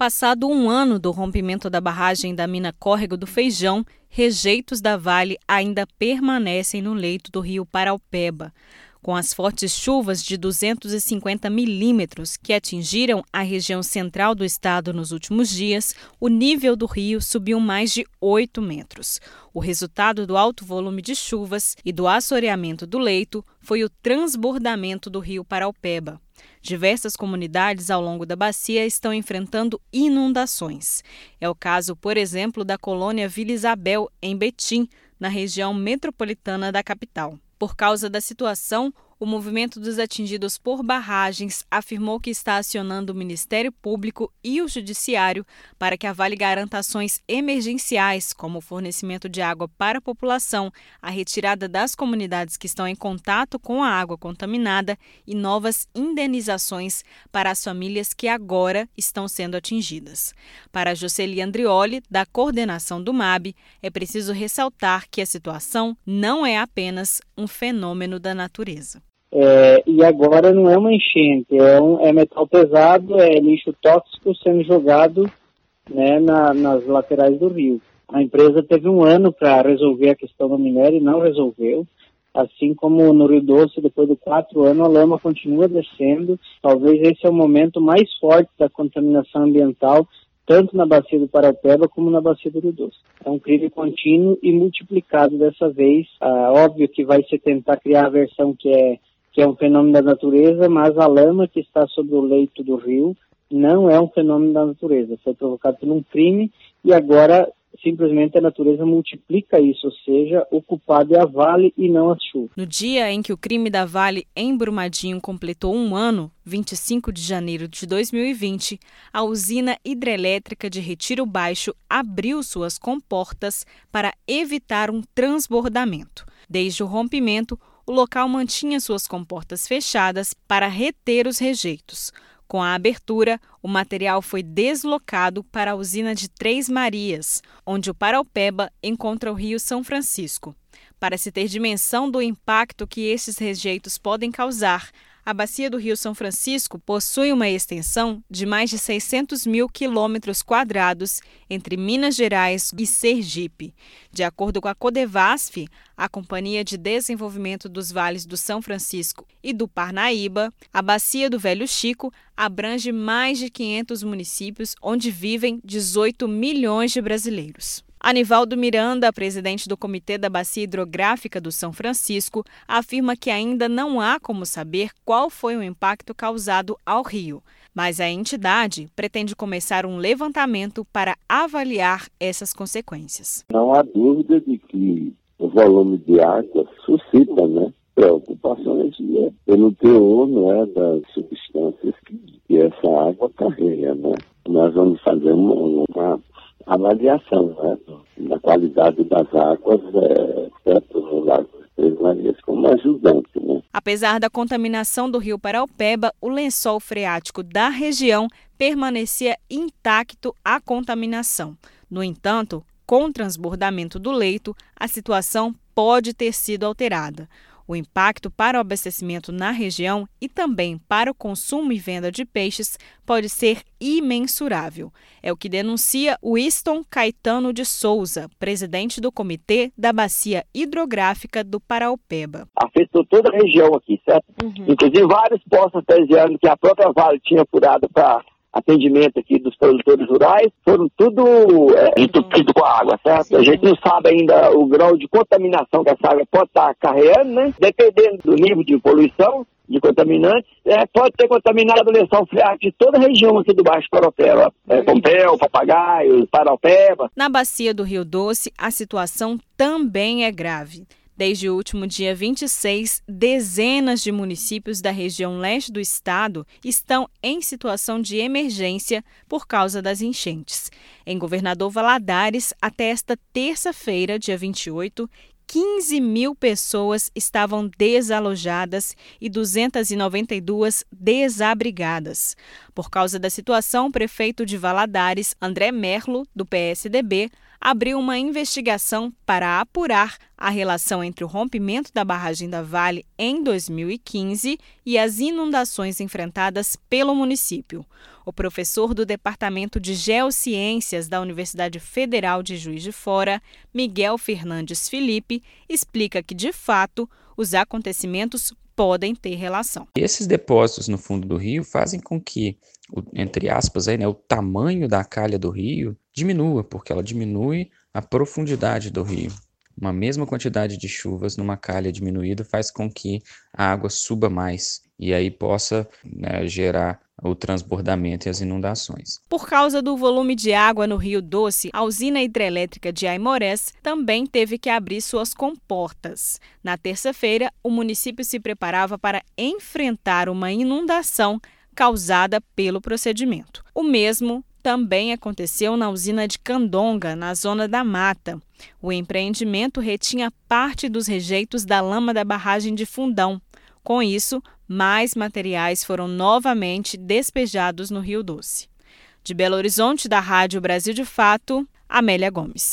Passado um ano do rompimento da barragem da mina Córrego do Feijão, rejeitos da Vale ainda permanecem no leito do rio Paraupeba. Com as fortes chuvas de 250 milímetros que atingiram a região central do estado nos últimos dias, o nível do rio subiu mais de 8 metros. O resultado do alto volume de chuvas e do assoreamento do leito foi o transbordamento do rio Paraupeba. Diversas comunidades ao longo da bacia estão enfrentando inundações. É o caso, por exemplo, da colônia Vila Isabel, em Betim, na região metropolitana da capital. Por causa da situação, o movimento dos atingidos por barragens afirmou que está acionando o Ministério Público e o Judiciário para que a Vale garanta ações emergenciais, como o fornecimento de água para a população, a retirada das comunidades que estão em contato com a água contaminada e novas indenizações para as famílias que agora estão sendo atingidas. Para Jocely Andrioli, da coordenação do MAB, é preciso ressaltar que a situação não é apenas um fenômeno da natureza. É, e agora não é uma enchente, é, um, é metal pesado, é lixo tóxico sendo jogado né, na, nas laterais do rio. A empresa teve um ano para resolver a questão do minério e não resolveu. Assim como no Rio Doce, depois de quatro anos, a lama continua descendo. Talvez esse é o momento mais forte da contaminação ambiental, tanto na bacia do Paraupeba como na bacia do Rio Doce. É um crime contínuo e multiplicado dessa vez. Ah, óbvio que vai se tentar criar a versão que é que é um fenômeno da natureza, mas a lama que está sobre o leito do rio não é um fenômeno da natureza, foi provocado por um crime e agora simplesmente a natureza multiplica isso, ou seja, o culpado é a Vale e não a chuva. No dia em que o crime da Vale em Brumadinho completou um ano, 25 de janeiro de 2020, a usina hidrelétrica de Retiro Baixo abriu suas comportas para evitar um transbordamento. Desde o rompimento, o local mantinha suas comportas fechadas para reter os rejeitos. Com a abertura, o material foi deslocado para a usina de Três Marias, onde o Paraupeba encontra o Rio São Francisco. Para se ter dimensão do impacto que esses rejeitos podem causar, a bacia do Rio São Francisco possui uma extensão de mais de 600 mil quilômetros quadrados entre Minas Gerais e Sergipe. De acordo com a Codevasf, a Companhia de Desenvolvimento dos Vales do São Francisco e do Parnaíba, a bacia do Velho Chico abrange mais de 500 municípios onde vivem 18 milhões de brasileiros. Anivaldo Miranda, presidente do Comitê da Bacia Hidrográfica do São Francisco, afirma que ainda não há como saber qual foi o impacto causado ao rio, mas a entidade pretende começar um levantamento para avaliar essas consequências. Não há dúvida de que o volume de água suscita né, preocupações né, pelo teor né, das substâncias que, que essa água carrega. Né? Nós vamos fazer uma, uma avaliação né, da qualidade das águas, é, tanto no Lago Três Marias como ajudante. Né. Apesar da contaminação do rio Paraupeba, o lençol freático da região permanecia intacto à contaminação. No entanto, com o transbordamento do leito, a situação pode ter sido alterada. O impacto para o abastecimento na região e também para o consumo e venda de peixes pode ser imensurável. É o que denuncia Winston Caetano de Souza, presidente do Comitê da Bacia Hidrográfica do Paraupeba. Afetou toda a região aqui, certo? Uhum. Inclusive vários poços artesianos que a própria Vale tinha furado para atendimento aqui dos produtores rurais, foram tudo é, entupido com água, certo? Sim. A gente não sabe ainda o grau de contaminação que essa água pode estar carregando, né? Dependendo do nível de poluição, de contaminantes, é, pode ter contaminado o lençol freático de toda a região aqui do Baixo Paropeba, é, Pompéu, Papagaio, Paraupeba. Na bacia do Rio Doce, a situação também é grave. Desde o último dia 26, dezenas de municípios da região leste do estado estão em situação de emergência por causa das enchentes. Em Governador Valadares, até esta terça-feira, dia 28, 15 mil pessoas estavam desalojadas e 292 desabrigadas. Por causa da situação, o prefeito de Valadares, André Merlo, do PSDB, abriu uma investigação para apurar a relação entre o rompimento da barragem da Vale em 2015 e as inundações enfrentadas pelo município. O professor do Departamento de Geociências da Universidade Federal de Juiz de Fora, Miguel Fernandes Felipe, explica que, de fato, os acontecimentos podem ter relação. Esses depósitos no fundo do rio fazem com que, entre aspas, aí, né, o tamanho da calha do rio diminua, porque ela diminui a profundidade do rio. Uma mesma quantidade de chuvas numa calha diminuída faz com que a água suba mais e aí possa né, gerar o transbordamento e as inundações. Por causa do volume de água no Rio Doce, a usina hidrelétrica de Aimorés também teve que abrir suas comportas. Na terça-feira, o município se preparava para enfrentar uma inundação causada pelo procedimento. O mesmo também aconteceu na usina de Candonga, na zona da Mata. O empreendimento retinha parte dos rejeitos da lama da barragem de Fundão. Com isso, mais materiais foram novamente despejados no Rio Doce. De Belo Horizonte, da Rádio Brasil de Fato, Amélia Gomes.